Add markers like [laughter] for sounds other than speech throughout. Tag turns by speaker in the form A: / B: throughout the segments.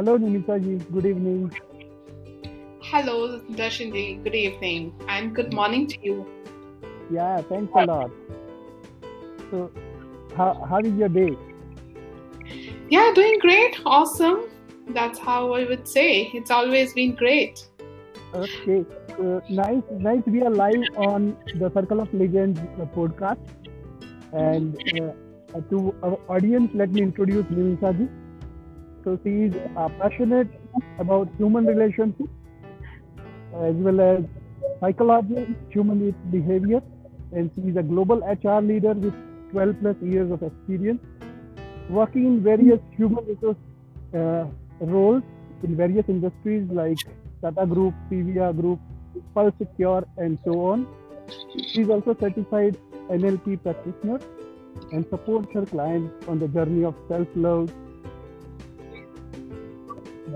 A: Hello, Nimisha ji. Good evening.
B: Hello, Darshanji. Good evening and good morning to you.
A: Yeah, thanks a lot. So, how, how is your day?
B: Yeah, doing great. Awesome. That's how I would say. It's always been great.
A: Okay. Uh, nice, nice. We are live on the Circle of Legends podcast. And uh, to our audience, let me introduce Nimisha ji. So, she is uh, passionate about human relationships as well as psychology, human behavior, and she is a global HR leader with 12 plus years of experience, working in various human resource uh, roles in various industries like Tata Group, PVR Group, Pulse Secure, and so on. She is also certified NLP practitioner and supports her clients on the journey of self-love,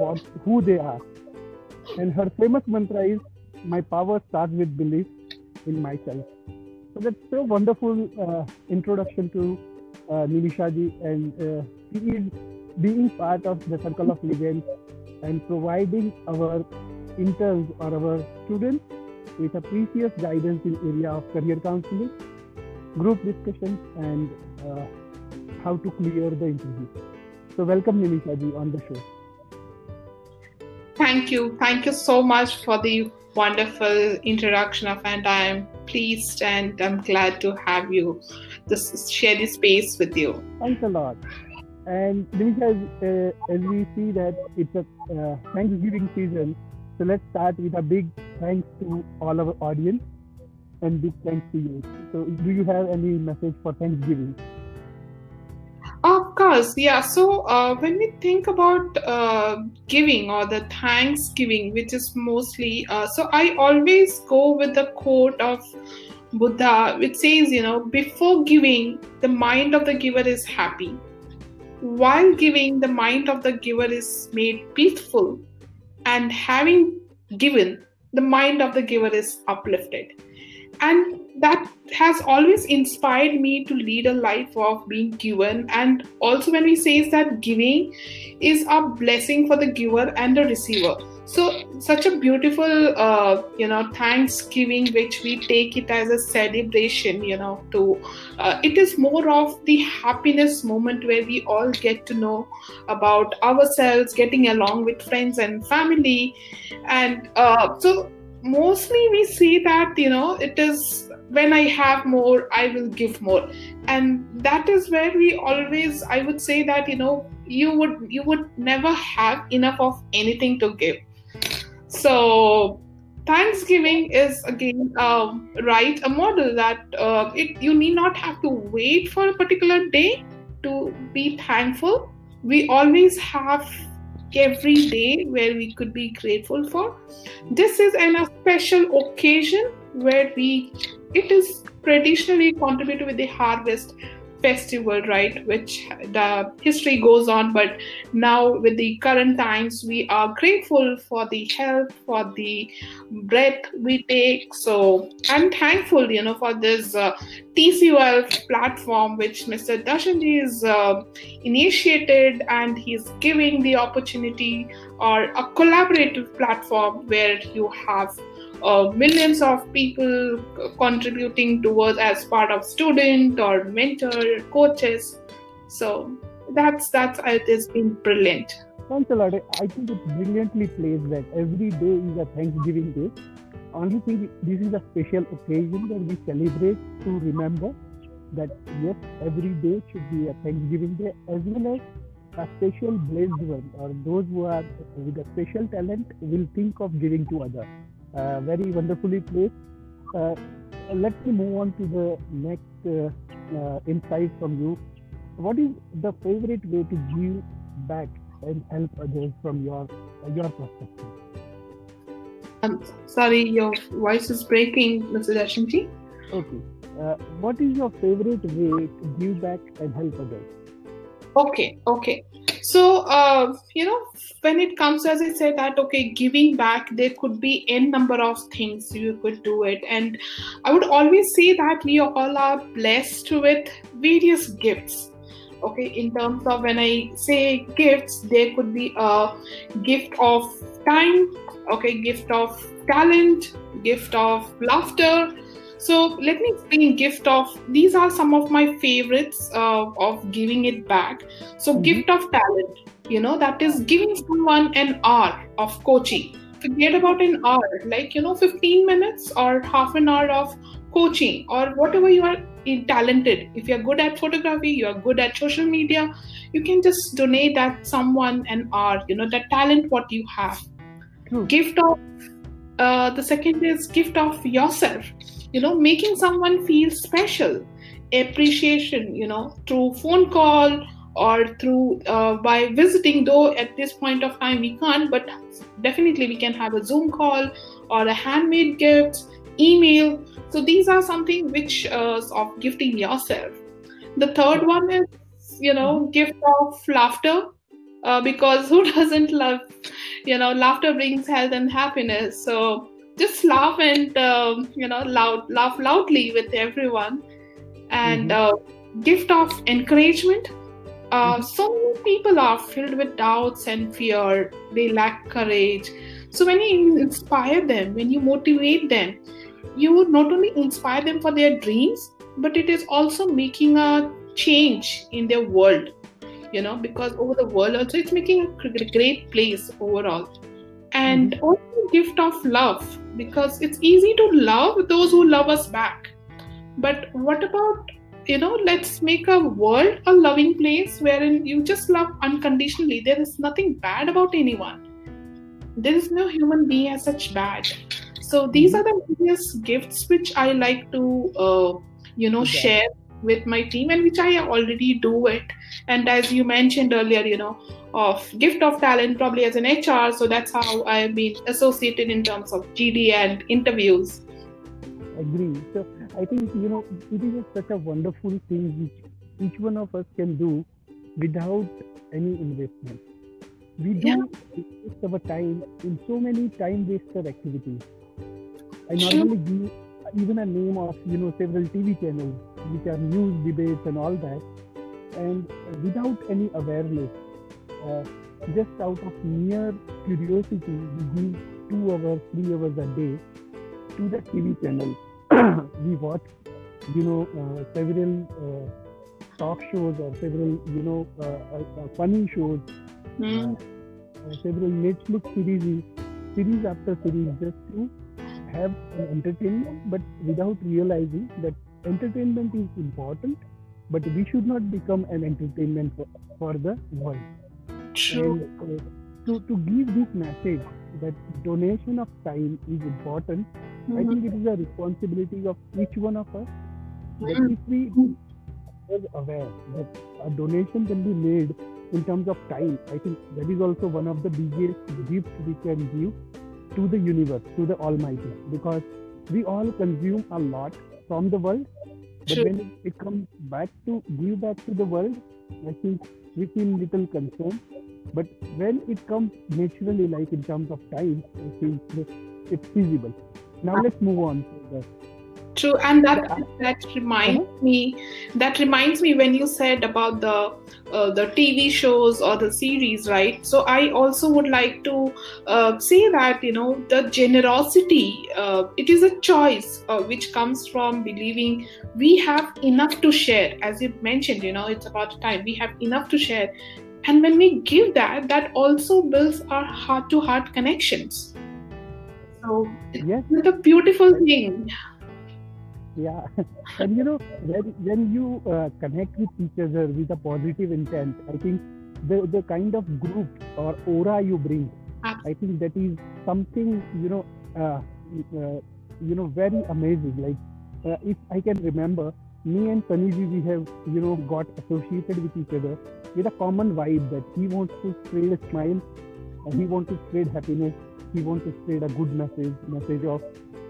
A: what who they are. And her famous mantra is, "My power starts with belief in myself." So that's a wonderful uh, introduction to uh, Nimisha ji, and uh, is being part of the Circle of Legends and providing our interns or our students with a precious guidance in area of career counseling, group discussions, and uh, how to clear the interview. So welcome Nimisha ji on the show.
B: Thank you. Thank you so much for the wonderful introduction of and I am pleased and I'm glad to have you this share this space with you.
A: Thanks a lot. And Nimisha, uh, as we see that it's a uh, Thanksgiving season, so let's start with a big thanks to all our audience and big thanks to you. So, do you have any message for Thanksgiving?
B: Yeah. So uh, when we think about uh, giving or the Thanksgiving, which is mostly, uh, so I always go with the quote of Buddha, which says, you know, before giving, the mind of the giver is happy. While giving, the mind of the giver is made peaceful. And having given, the mind of the giver is uplifted. And that has always inspired me to lead a life of being given. And also when we say that giving is a blessing for the giver and the receiver. So such a beautiful uh, you know thanksgiving which we take it as a celebration you know to uh, it is more of the happiness moment where we all get to know about ourselves getting along with friends and family. And uh, so mostly we see that you know it is when i have more i will give more. And that is where we always i would say that you know you would you would never have enough of anything to give. So thanksgiving is again um, right a model that uh, it, you need not have to wait for a particular day to be thankful. We always have every day where we could be grateful for. This is an, a special occasion where we it is traditionally contributed with the harvest festival right which the history goes on but now with the current times we are grateful for the health for the breath we take. So i'm thankful you know for this uh, platform which mr Darshanji is uh, initiated and he's giving the opportunity or a collaborative platform where you have uh, millions of people contributing towards as part of student or mentor coaches. So that's that's it has been brilliant.
A: Thanks a lot. I think it brilliantly plays that every day is a thanksgiving day. Only thing this is a special occasion that we celebrate to remember that yes every day should be a thanksgiving day as well as a special blessed one or those who are with a special talent will think of giving to others. uh, very wonderfully placed. Uh, let me move on to the next uh, insight from you. What is the favorite way to give back and help others from your your perspective?
B: I'm sorry, your voice is breaking, Mr. Darshanji.
A: Okay. Uh, what is your favorite way to give back and help others?
B: Okay, okay so uh, you know when it comes as i said that okay giving back there could be n number of things you could do it. And i would always say that we all are blessed with various gifts. Okay in terms of when i say gifts there could be a gift of time okay gift of talent gift of laughter so let me explain gift of these are some of my favorites uh, of giving it back. So
A: Mhm.
B: gift of talent you know that is giving someone an hour of coaching. Forget about an hour like you know 15 minutes or half an hour of coaching or whatever you are in- talented. If you're good at photography you're good at social media you can just donate that someone an hour you know that talent what you have.
A: True.
B: gift of uh, the second is gift of yourself you know making someone feel special. Appreciation you know through phone call or through uh, by visiting though at this point of time we can't but definitely we can have a zoom call or a handmade gift email. So these are something which uh, of gifting yourself. The third one is you know gift of laughter uh, because who [laughs] doesn't love you know laughter brings health and happiness. So just laugh and um, you know loud laugh loudly with everyone. And
A: Mhm.
B: uh, gift of encouragement. Uh,
A: Mhm.
B: so many people are filled with doubts and fear. They lack courage. So when you inspire them when you motivate them you not only inspire them for their dreams but it is also making a change in their world you know because over the world also it's making a great place overall and also gift of love because it's easy to love those who love us back. But what about you know let's make a world a loving place wherein you just love unconditionally. There is nothing bad about anyone. There is no human being as such bad. So these are the various gifts which i like to uh, you know
A: Yeah.
B: share with my team and which i already do it and as you mentioned earlier you know of gift of talent probably as an hr so that's how i've been associated in terms of gd and interviews
A: agree. So I think you know it is such a wonderful thing which each one of us can do without any investment. We do
B: Yeah.
A: waste our time in so many time waster activities. I normally give even a name of you know several TV channels which are news debates and all that, and without any awareness, uh, just out of mere curiosity, we give two hours, three hours a day to the TV channel. [coughs] we watch, you know, uh, several uh, talk shows or several, you know, uh, uh, uh, funny shows, uh, several Netflix series, series after series, just to have an entertainment, but without realizing that entertainment is important, but we should not become an entertainment for, for the world.
B: True.
A: And uh, to, to give this message that donation of time is important, I
B: Mhm.
A: think it is a responsibility of each one of us that
B: Mhm.
A: if we are aware that a donation can be made in terms of time, I think that is also one of the biggest gifts we can give to the universe, to the Almighty, because we all consume a lot from the world, but
B: True.
A: when it, comes back to give back to the world, I think we feel little concerned. But when it comes naturally, like in terms of time, I think it's feasible. Now let's move on to the
B: True, and that that reminds me. That reminds me when you said about the uh, the TV shows or the series, right? So I also would like to uh, say that you know the generosity. Uh, it is a choice uh, which comes from believing we have enough to share. As you mentioned, you know it's about time we have enough to share, and when we give that, that also builds our heart-to-heart connections. So
A: yes,
B: it's a beautiful thing.
A: Yeah, [laughs] and you know when when you uh, connect with each other with a positive intent, I think the the kind of group or aura you bring, I think that is something you know uh, uh, you know very amazing. Like uh, if I can remember, me and Sunnyji, we have you know got associated with each other with a common vibe that he wants to spread a smile, and he wants to spread happiness, he wants to spread a good message, message of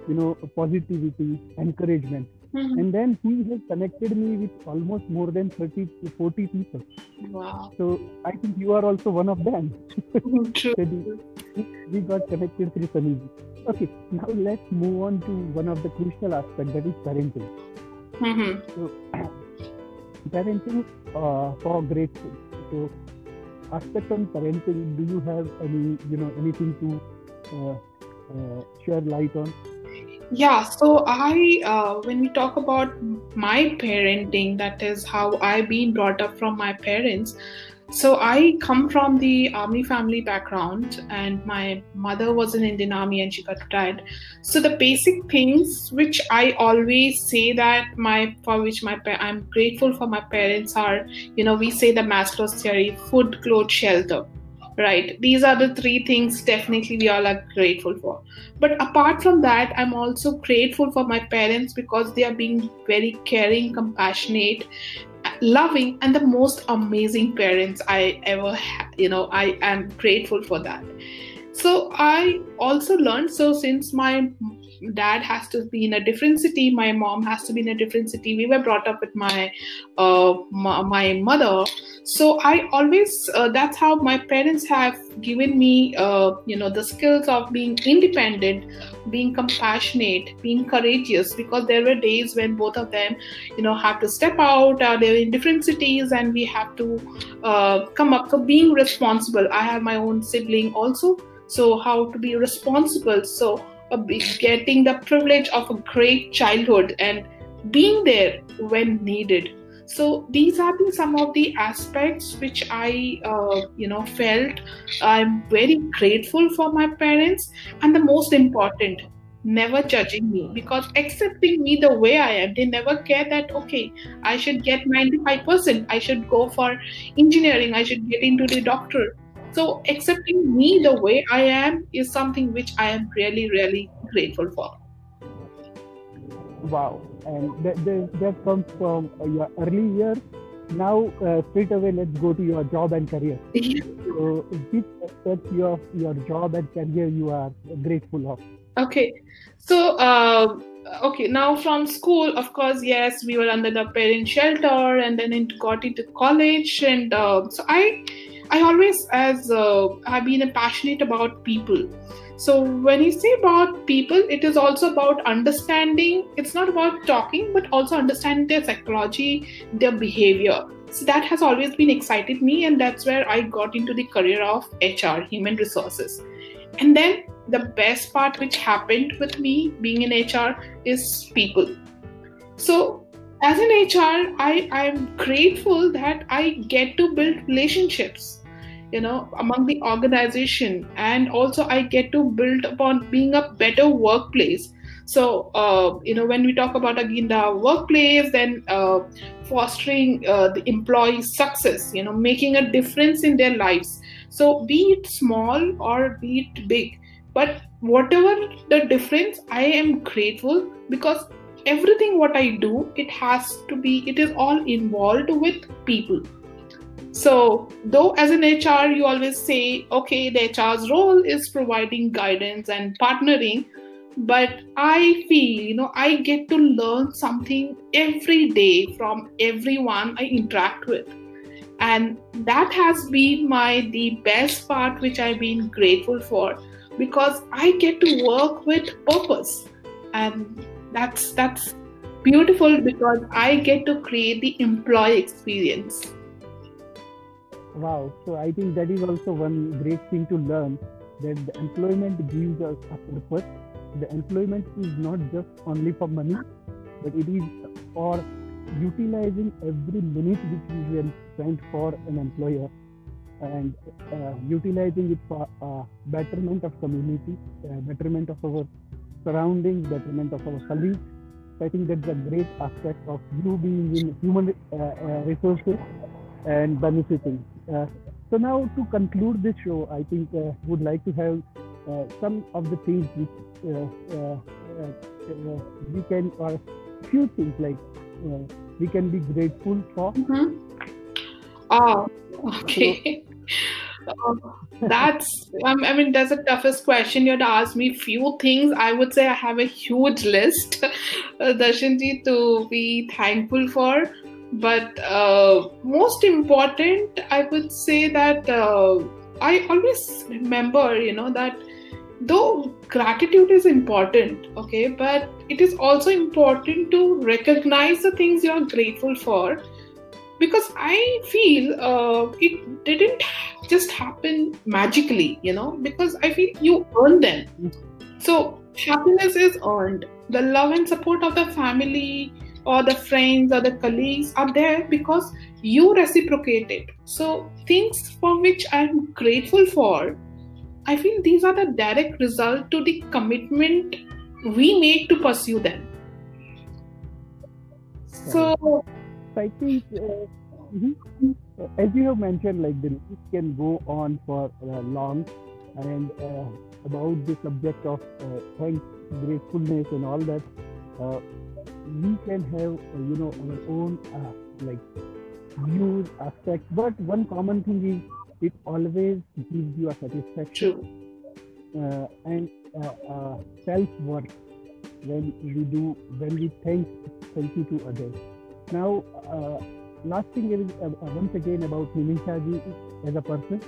A: you know positivity, encouragement,
B: Mhm.
A: and then he has connected me with almost more than 30 to 40 people.
B: Wow.
A: So I think you are also one of them. [laughs]
B: True.
A: We- got connected through Sunnyji. Okay, now let's move on to one of the crucial aspects that is parenting.
B: Mhm.
A: So, [clears throat] parenting uh, for grateful. So, aspect on parenting, do you have any, you know, anything to uh, uh, share light on?
B: Yeah, so I, uh, when we talk about my parenting, that is how I've been brought up from my parents. So I come from the army family background, and my mother was in Indian Army and she got retired. So the basic things which I always say that my for which my I'm grateful for my parents are, you know, we say the Maslow's theory: food, clothes, shelter. Right. These are the three things definitely we all are grateful for. But apart from that, I'm also grateful for my parents because they are being very caring, compassionate, loving and the most amazing parents i ever you know i am grateful for that so i also learned so since my dad has to be in a different city my mom has to be in a different city. We were brought up with my uh, my, my mother. So i always uh, that's how my parents have given me uh, you know the skills of being independent being compassionate being courageous because there were days when both of them you know have to step out uh, they're in different cities and we have to uh, come up so being responsible. I have my own sibling also so how to be responsible. So getting the privilege of a great childhood and being there when needed. So these are the, some of the aspects which i uh, you know felt i'm very grateful for my parents and the most important never judging me. Because accepting me the way i am they never care that okay i should get 95% i should go for engineering i should get into the doctor so accepting me the way I am is something which I am really, really grateful for.
A: Wow. And that, that, that comes from your early years. Now, uh, straight away, let's go to your job and career. [laughs] so, which aspect of your job and career you are grateful of?
B: Okay. So, uh, okay now from school of course yes we were under the parent shelter and then it got into college and uh, so i I always, as uh, I've been passionate about people. So when you say about people, it is also about understanding. It's not about talking, but also understanding their psychology, their behavior. So that has always been excited me, and that's where I got into the career of HR, human resources. And then the best part which happened with me being in HR is people. So as an HR, I, I'm grateful that I get to build relationships, you know, among the organization, and also I get to build upon being a better workplace. So, uh, you know, when we talk about again the workplace, then uh, fostering uh, the employee success, you know, making a difference in their lives. So, be it small or be it big, but whatever the difference, I am grateful because everything what i do it has to be it is all involved with people. So though as an hr you always say okay the hr's role is providing guidance and partnering but i feel you know i get to learn something every day from everyone i interact with. And that has been my the best part which i've been grateful for because i get to work with purpose. And that's that's beautiful because I get to create the employee experience.
A: Wow. So I think that is also one great thing to learn that the employment gives us a purpose. The employment is not just only for money, but it is for utilizing every minute which we can spend for an employer and uh, utilizing it for uh, betterment of community, uh, betterment of our surroundings, betterment of our colleagues. I think that's a great aspect of you being in human uh, uh, resources and benefiting. Uh, so now to conclude this show, I think uh, would like to have uh, some of the things which uh, we can, or few things like we can be grateful for.
B: Mm-hmm. Oh, okay. [laughs] that's um, i mean that's the toughest question you had ask me. Few things. I would say i have a huge list [laughs] uh, darshanji to be thankful for. But uh, most important i would say that uh, i always remember you know that though gratitude is important okay but it is also important to recognize the things you are grateful for because I feel uh, it didn't just happen magically, you know, because I feel you earn them. So happiness is earned. The love and support of the family or the friends or the colleagues are there because you reciprocate it. So things for which I'm grateful for, I feel these are the direct result to the commitment we make to pursue them. So
A: I think, uh, mm-hmm. as you have mentioned, like the list can go on for uh, long, and uh, about the subject of uh, thanks, gratefulness, and all that, uh, we can have uh, you know our own like views, aspects. But one common thing is it always gives you a satisfaction and self worth when we do when we thank thank you to others now, uh, last thing is uh, uh once again about Nimisha ji as a person.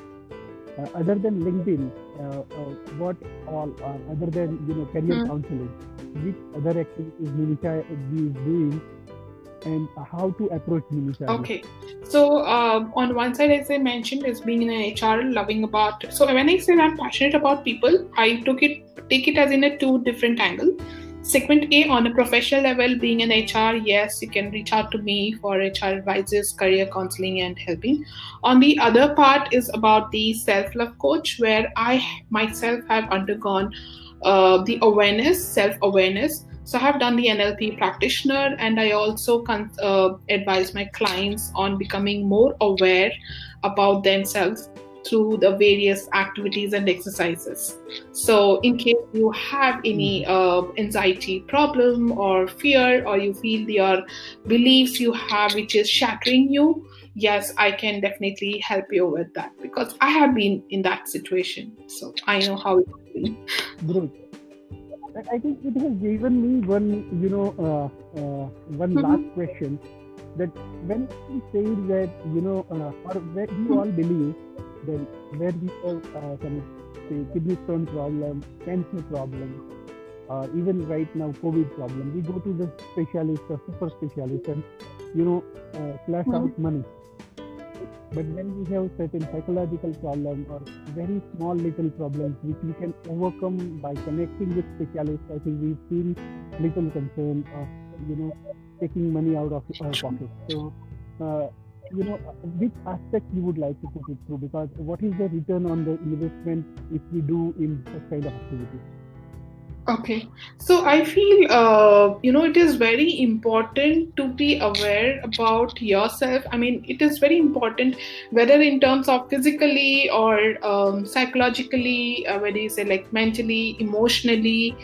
A: Uh, other than LinkedIn, uh, uh, what all other than you know career mm. counseling, which other activities Nimisha ji is doing, and how to approach Nimisha?
B: Okay, so um, on one side, as I mentioned, is being in an HR, loving about. So when I say I'm passionate about people, I took it take it as in a two different angle Segment A on a professional level, being an HR, yes, you can reach out to me for HR advices, career counseling, and helping. On the other part is about the self love coach, where I myself have undergone uh, the awareness, self awareness. So I have done the NLP practitioner, and I also con- uh, advise my clients on becoming more aware about themselves through the various activities and exercises. So, in case you have any hmm. uh, anxiety problem or fear, or you feel your beliefs you have which is shattering you, yes, I can definitely help you with that because I have been in that situation. So, I know how it's been.
A: Great. I think it has given me one, you know, uh, uh, one mm-hmm. last question that when we say that, you know, uh, or where we all believe then where we have uh, some say, kidney stone problem, cancer problem, uh, even right now COVID problem, we go to the specialist or super specialist and you know uh, flash mm-hmm. out money. But when we have certain psychological problem or very small little problems which we can overcome by connecting with specialists, I think we feel little concern of you know taking money out of our pocket. So uh, you know which aspect you would like to put it through? Because what is the return on the investment if we do in such kind of activities
B: okay. So i feel uh, you know it is very important to be aware about yourself. I mean it is very important whether in terms of physically or um, psychologically uh, whether you say like mentally emotionally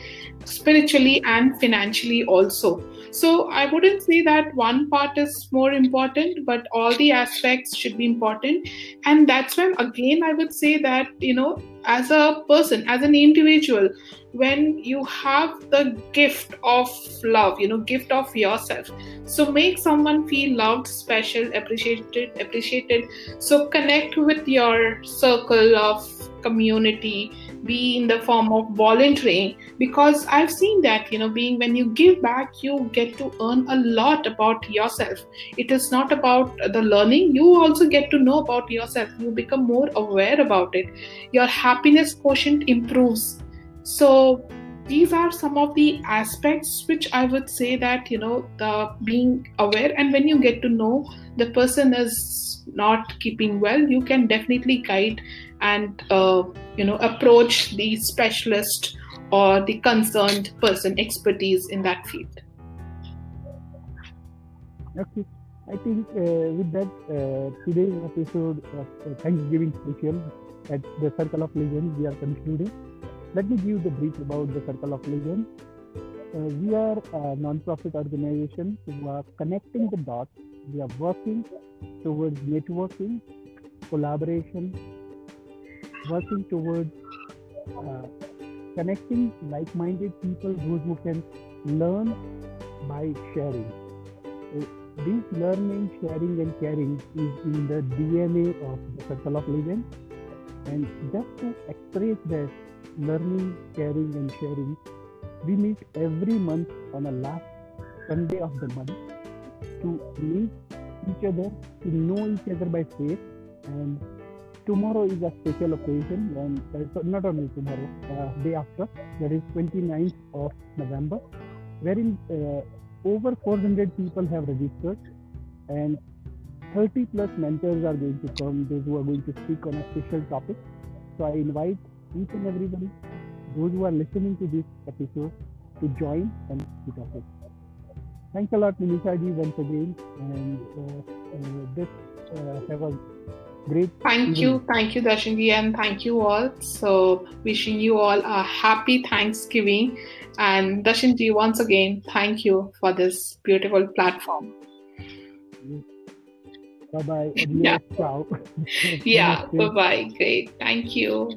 B: spiritually and financially also so I wouldn't say that one part is more important, but all the aspects should be important. And that's when, again, I would say that, you know, as a person, as an individual, when you have the gift of love, you know, gift of yourself. So make someone feel loved, special, appreciated, appreciated. So connect with your circle of community be in the form of volunteering because i've seen that you know being when you give back you get to earn a lot about yourself. It is not about the learning you also get to know about yourself. You become more aware about it. Your happiness quotient improves. So these are some of the aspects which i would say that you know the being aware and when you get to know the person is not keeping well you can definitely guide and uh, you know approach the specialist or the concerned person expertise in that field.
A: Okay. I think uh, with that uh, today's episode of thanksgiving special at the circle of legends we are concluding let me give you the brief about the circle of legends uh, we are a non-profit organization who are connecting the dots we are working towards networking collaboration working towards uh, connecting like-minded people who, who can learn by sharing. So this learning, sharing, and caring is in the DNA of the Circle of Legends. And just to express that learning, caring, and sharing, we meet every month on the last Sunday of the month to meet each other, to know each other by face. And tomorrow is a special occasion, and not only tomorrow, uh, day after, that is 29th of November, wherein uh, over 400 people have registered, and 30 plus mentors are going to come, those who are going to speak on a special topic. So I invite each and everybody, those who are listening to this episode, to join and speak of it. Thanks a lot, Nimisha ji, once again, and uh, uh, this uh, have a great.
B: Thank
A: evening.
B: you, thank you, Darshanji, and thank you all. So, wishing you all a happy Thanksgiving. And Darshanji, once again, thank you for this beautiful platform.
A: Bye bye. [laughs]
B: Yeah.
A: Ciao. [laughs]
B: Yeah, bye bye. Great. Thank you.